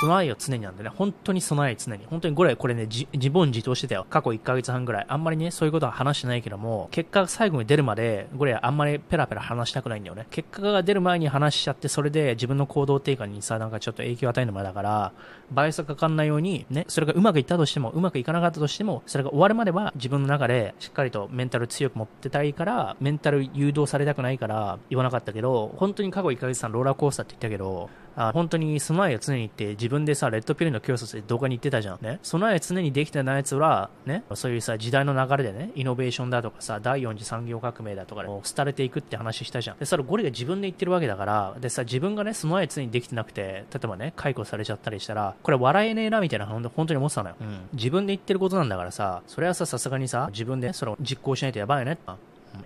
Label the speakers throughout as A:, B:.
A: 備えを常になんでね、本当に備え常に。本当にこれ、これね、自問自答してたよ。過去1ヶ月半ぐらい。あんまりね、そういうことは話してないけども、結果が最後に出るまで、これあんまりペラペラ話したくないんだよね。結果が出る前に話しちゃって、それで自分の行動低下にさ、なんかちょっと影響を与えるのもだから、バイアスがかかんないように、ね、それがうまくいったとしても、うまくいかなかったとしても、それが終わるまでは自分の中でしっかりとメンタル強く持ってたいから、メンタル誘導されたくないから言わなかったけど、本当に過去1ヶ月間ローラーコースターって言ったけど、あ本当に備えを常に言って自分でさ、レッドピルの教祖で動画に言ってたじゃん。ね。備え常にできてない奴は、ね、そういうさ、時代の流れでね、イノベーションだとかさ、第4次産業革命だとかで、も廃れていくって話したじゃん。で、それゴリが自分で言ってるわけだから、でさ、自分がね、備え常にできてなくて、例えばね、解雇されちゃったりしたら、これ笑えねえな、みたいな、本当に思ってたのよ。うん。自分で言ってることなんだからさ、それはさ、さすがにさ、自分でそれを実行しないとやばいよね。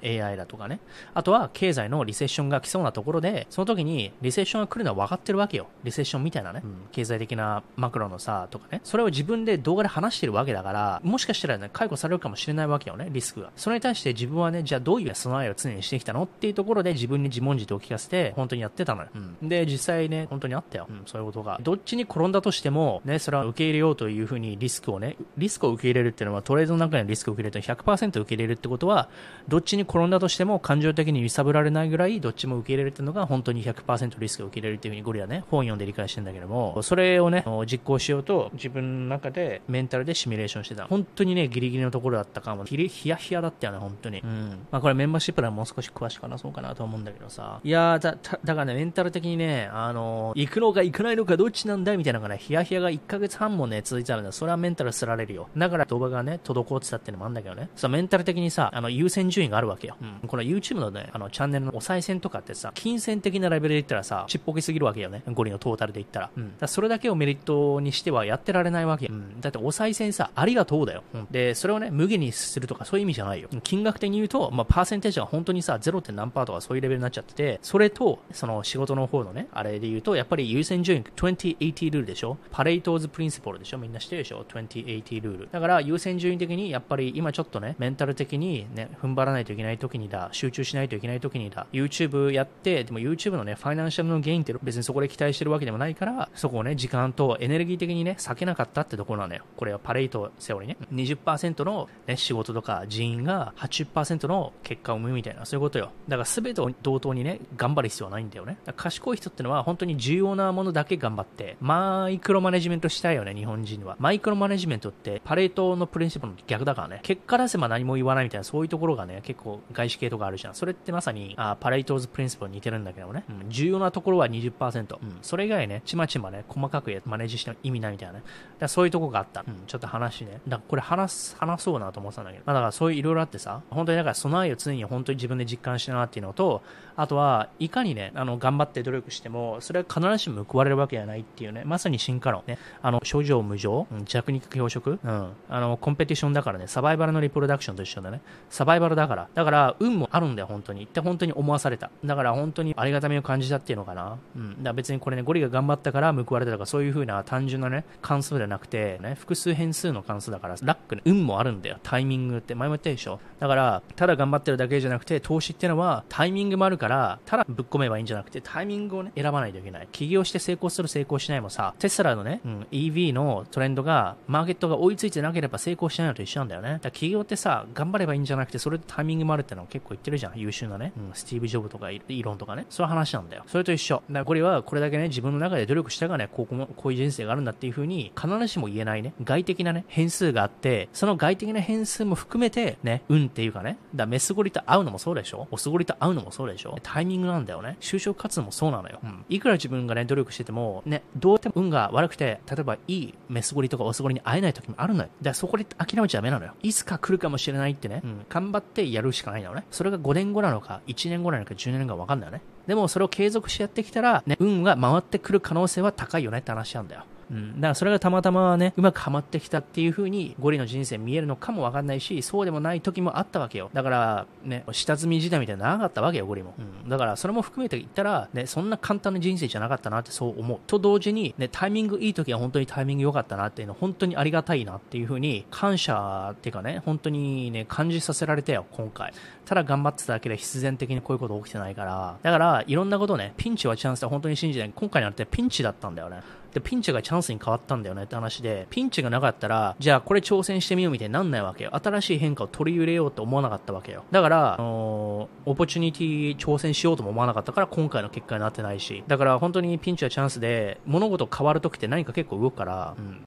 A: AI だとかね。あとは経済のリセッションが来そうなところで、その時にリセッションが来るのは分かってるわけよ。リセッションみたいなね。うん、経済的なマクロのさ、とかね。それを自分で動画で話してるわけだから、もしかしたらね、解雇されるかもしれないわけよね、リスクが。それに対して自分はね、じゃあどういう備えを常にしてきたのっていうところで自分に自問自答を聞かせて、本当にやってたのよ。うん、で、実際ね、本当にあったよ。うん、そういうことが。どっちに転んだとしても、ね、それは受け入れようというふうにリスクをね、リスクを受け入れるっていうのはトレードの中にリスクを受け入れると100%受け入れるってことは、どっちに転んだとしても感情的に揺さぶられないぐらいどっちも受け入れるっていうのが本当に100%リスクを受け入れるっていうふうにゴリラね、本読んで理解してんだけども、それをね、実行しようと自分の中でメンタルでシミュレーションしてた。本当にね、ギリギリのところだったかも。ヒヤヒヤだったよね、本当に。うん。まあこれメンバーシップではもう少し詳しく話そうかなと思うんだけどさ。いやー、だ、だからね、メンタル的にね、あのー、行くのか行かないのかどっちなんだみたいなのがね、ヒヤヒヤが1ヶ月半もね、続いてたんだ。それはメンタルすられるよ。だから動画がね、滞ってたっていうのもあるんだけどね。さ、メンタル的にさ、あの、優先順位があるわけよ。うん。この YouTube のね、あの、チャンネルのお賽銭とかってさ、金銭的なレベルで言ったらさ、ちっぽけすぎるわけよね。ゴリのトータルで言ったら。うん。だそれだけをメリットにしてはやってられないわけ。うん。だってお賽銭さ、ありがとうだよ。うん。で、それをね、無限にするとかそういう意味じゃないよ。金額的に言うと、まあ、パーセンテージが本当にさ、0. 点何パーとかそういうレベルになっちゃってて、それと、その仕事の方のね、あれで言うと、やっぱり優先順位、2080ルールでしょ？パレイトーズプリンシポルでしょ？みんな知ってるでしょ ?2080 ルール。だから優先順位的に、やっぱり今ちょっとね、メンタル的にね、踏ん張らないといけない時にだ、集中しないといけない時にだ、YouTube やって、でも YouTube のね、ファイナンシャルのゲインって別にそこで期待してるわけでもないから、そこをね、時間とエネルギー的にね、避けなかったってところなのよ。これはパレイトセオリーね。20%の、ね、仕事とか人員が80%の結果を生むみたいな、そういうことよ。だから全てを同等にね、頑張る必要はないんだよね。賢い人ってのは本当に重要なものだけ頑張って、マイクロマネジメントしたいよね、日本人は。マイクロマネジメントってパレイトのプリンシプの逆だからね。結果出せば何も言わないみたいな、そういうところがね、結構外資系とかあるじゃん。それってまさに、あパレイトーズプリンシプルに似てるんだけどね、うん、重要なところは20%、うん、それ以外ね、ちまちまね、細かくマネージしても意味ないみたいなね。だそういうとこがあった。うん、ちょっと話ね。だこれ話す、話そうなと思ってたんだけど。まあだからそういういろいろあってさ、本当にだから備えを常に本当に自分で実感してなっていうのと、あとは、いかにね、あの、頑張って努力しても、それは必ずしも報われるわけではないっていうね、まさに進化論ね。あの、症状無常、うん、弱肉強食、うん。あの、コンペティションだからね、サバイバルのリプロダクションと一緒だね。サバイバルだから。だから、運もあるんだよ、本当に。って本当に思わされた。だから本当にありがたみを感じたっていうのかな。うん。だから別にこれね、ゴリが頑張ったから報われたとか、そういう風な単純なね、関数じゃなくて、ね、複数変数の関数だから、ラックね、運もあるんだよ。タイミングって前も言ったでしょ。だから、ただ頑張ってるだけじゃなくて、投資っていうのは、タイミングもあるから、ただぶっ込めばいいんじゃなくて、タイミングをね、選ばないといけない。起業して成功する成功しないもさ、テスラのね、うん、EV のトレンドが、マーケットが追いついてなければ成功しないのと一緒なんだよね。だから起業ってさ、頑張ればいいんじゃなくて、それでタイミングもあるってのは結構言ってるじゃん。優秀なね。うん、スティーブ・ジョブとかイーロンとかね。そういう話なんだよ。それと一緒。だからこれは、これだけね、自分の中で努力したがね、こうこういう人生があるんだっていう風に、必ずしも言えないね、外的なね、変数があって、その外的な変数も含めて、ね、運っていうかね、だメスゴリと会うのもそうでしょオスゴリと会うのもそうでしょタイミングなんだよね。就職活動もそうなのよ。うん。いくら自分がね、努力してても、ね、どうやっても運が悪くて、例えばいいメスゴリとかオスゴリに会えない時もあるのよ。だからそこで諦めちゃダメなのよ。いつか来るかもしれないってね、うん、頑張ってやるるしかないだろうね。それが5年後なのか、1年後なのか、10年後か分かんないよね。でもそれを継続してやってきたら、ね、運が回ってくる可能性は高いよねって話なんだよ。うん。だからそれがたまたまね、うまくはまってきたっていう風に、ゴリの人生見えるのかもわかんないし、そうでもない時もあったわけよ。だから、ね、下積み時代みたいな長かったわけよ、ゴリも。うん。だから、それも含めて言ったら、ね、そんな簡単な人生じゃなかったなってそう思う。と同時に、ね、タイミングいい時は本当にタイミング良かったなっていうの、本当にありがたいなっていう風に、感謝っていうかね、本当にね、感じさせられたよ、今回。ただ頑張ってただけで必然的にこういうこと起きてないから。だから、いろんなことね、ピンチはチャンスで本当に信じない。今回なんてピンチだったんだよね。で、ピンチがチャンスに変わったんだよねって話で、ピンチがなかったら、じゃあこれ挑戦してみようみたいになんないわけよ。新しい変化を取り入れようと思わなかったわけよ。だから、あのー、 opportunity 挑戦しようとも思わなかったから今回の結果になってないし、だから本当にピンチはチャンスで、物事変わるときって何か結構動くから、うん、